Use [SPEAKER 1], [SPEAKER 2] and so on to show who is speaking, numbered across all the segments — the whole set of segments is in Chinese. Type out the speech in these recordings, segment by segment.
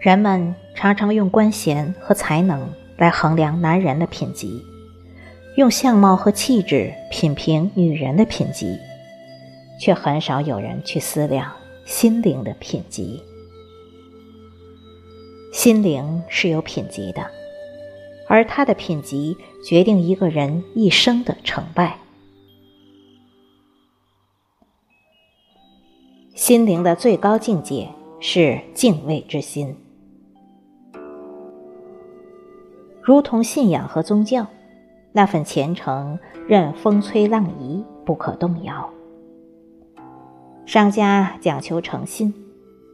[SPEAKER 1] 人们常常用官衔和才能来衡量男人的品级，用相貌和气质品评女人的品级，却很少有人去思量心灵的品级。心灵是有品级的，而它的品级决定一个人一生的成败。心灵的最高境界是敬畏之心，如同信仰和宗教，那份虔诚任风吹浪移，不可动摇。商家讲求诚信，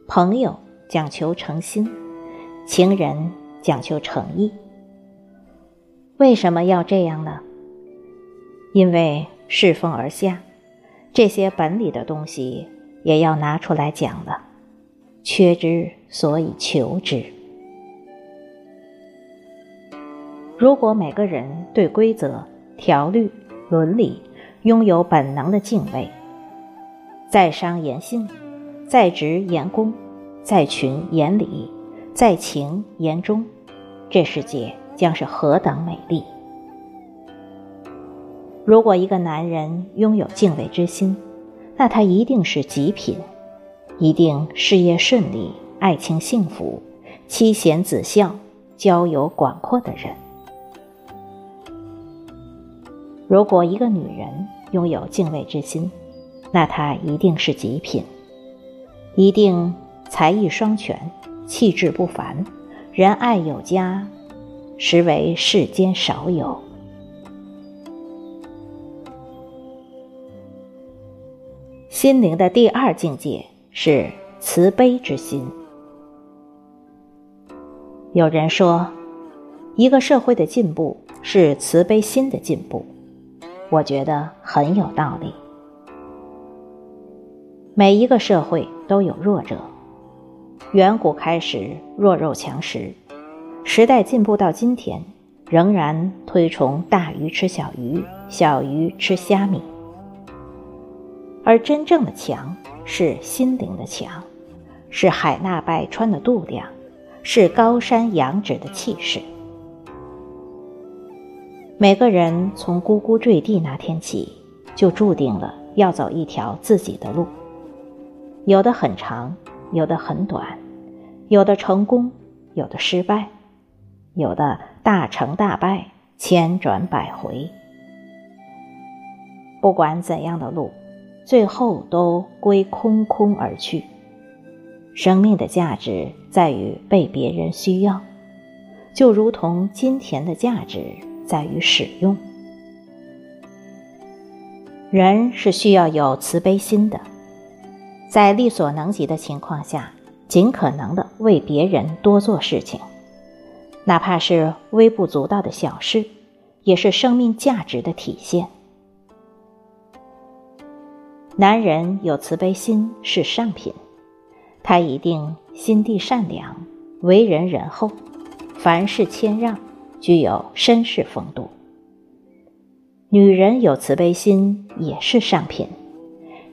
[SPEAKER 1] 朋友讲求诚心，情人讲求诚意。为什么要这样呢？因为世风而下，这些本里的东西。也要拿出来讲了，缺之所以求之。如果每个人对规则、条律、伦理拥有本能的敬畏，在商言信，在职言公，在群言礼，在情言忠，这世界将是何等美丽！如果一个男人拥有敬畏之心，那他一定是极品，一定事业顺利、爱情幸福、妻贤子孝、交友广阔的人。如果一个女人拥有敬畏之心，那她一定是极品，一定才艺双全、气质不凡、仁爱有加，实为世间少有。心灵的第二境界是慈悲之心。有人说，一个社会的进步是慈悲心的进步，我觉得很有道理。每一个社会都有弱者，远古开始弱肉强食，时代进步到今天，仍然推崇大鱼吃小鱼，小鱼吃虾米。而真正的强是心灵的强，是海纳百川的度量，是高山仰止的气势。每个人从呱呱坠地那天起，就注定了要走一条自己的路，有的很长，有的很短，有的成功，有的失败，有的大成大败，千转百回。不管怎样的路。最后都归空空而去。生命的价值在于被别人需要，就如同金钱的价值在于使用。人是需要有慈悲心的，在力所能及的情况下，尽可能的为别人多做事情，哪怕是微不足道的小事，也是生命价值的体现。男人有慈悲心是上品，他一定心地善良，为人仁厚，凡事谦让，具有绅士风度。女人有慈悲心也是上品，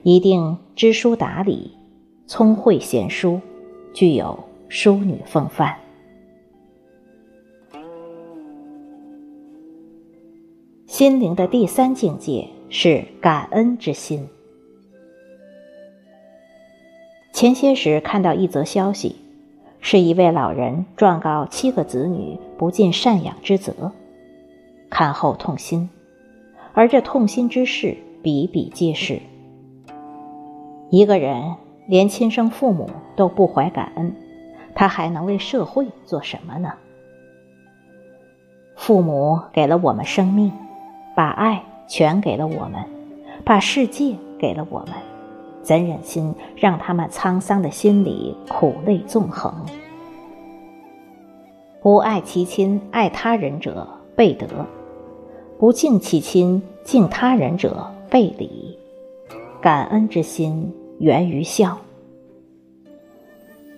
[SPEAKER 1] 一定知书达理，聪慧贤淑，具有淑女风范。心灵的第三境界是感恩之心。前些时看到一则消息，是一位老人状告七个子女不尽赡养之责，看后痛心，而这痛心之事比比皆是。一个人连亲生父母都不怀感恩，他还能为社会做什么呢？父母给了我们生命，把爱全给了我们，把世界给了我们。怎忍心让他们沧桑的心里苦泪纵横？不爱其亲，爱他人者背德；不敬其亲，敬他人者背礼。感恩之心源于孝。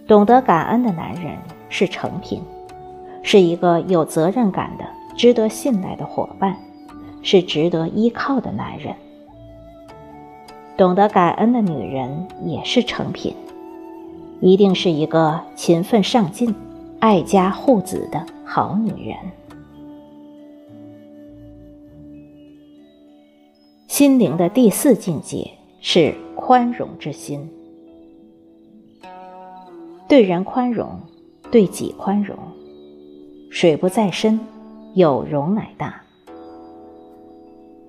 [SPEAKER 1] 懂得感恩的男人是成品，是一个有责任感的、值得信赖的伙伴，是值得依靠的男人。懂得感恩的女人也是成品，一定是一个勤奋上进、爱家护子的好女人。心灵的第四境界是宽容之心，对人宽容，对己宽容。水不在深，有容乃大。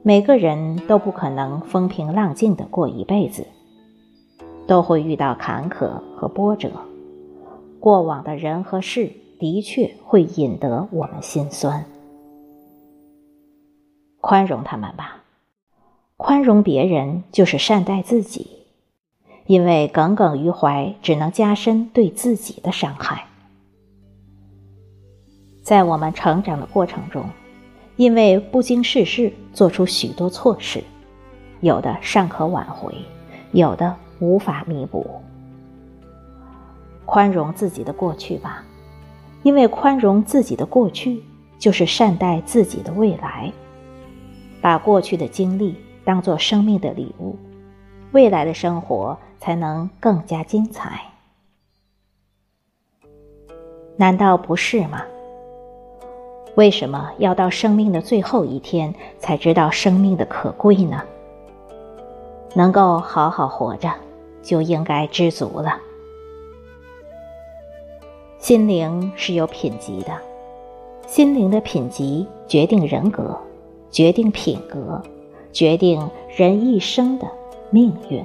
[SPEAKER 1] 每个人都不可能风平浪静的过一辈子，都会遇到坎坷和波折。过往的人和事的确会引得我们心酸，宽容他们吧。宽容别人就是善待自己，因为耿耿于怀只能加深对自己的伤害。在我们成长的过程中，因为不经世事做出许多错事，有的尚可挽回，有的无法弥补。宽容自己的过去吧，因为宽容自己的过去，就是善待自己的未来。把过去的经历当做生命的礼物，未来的生活才能更加精彩。难道不是吗？为什么要到生命的最后一天才知道生命的可贵呢？能够好好活着，就应该知足了。心灵是有品级的，心灵的品级决定人格，决定品格，决定人一生的命运。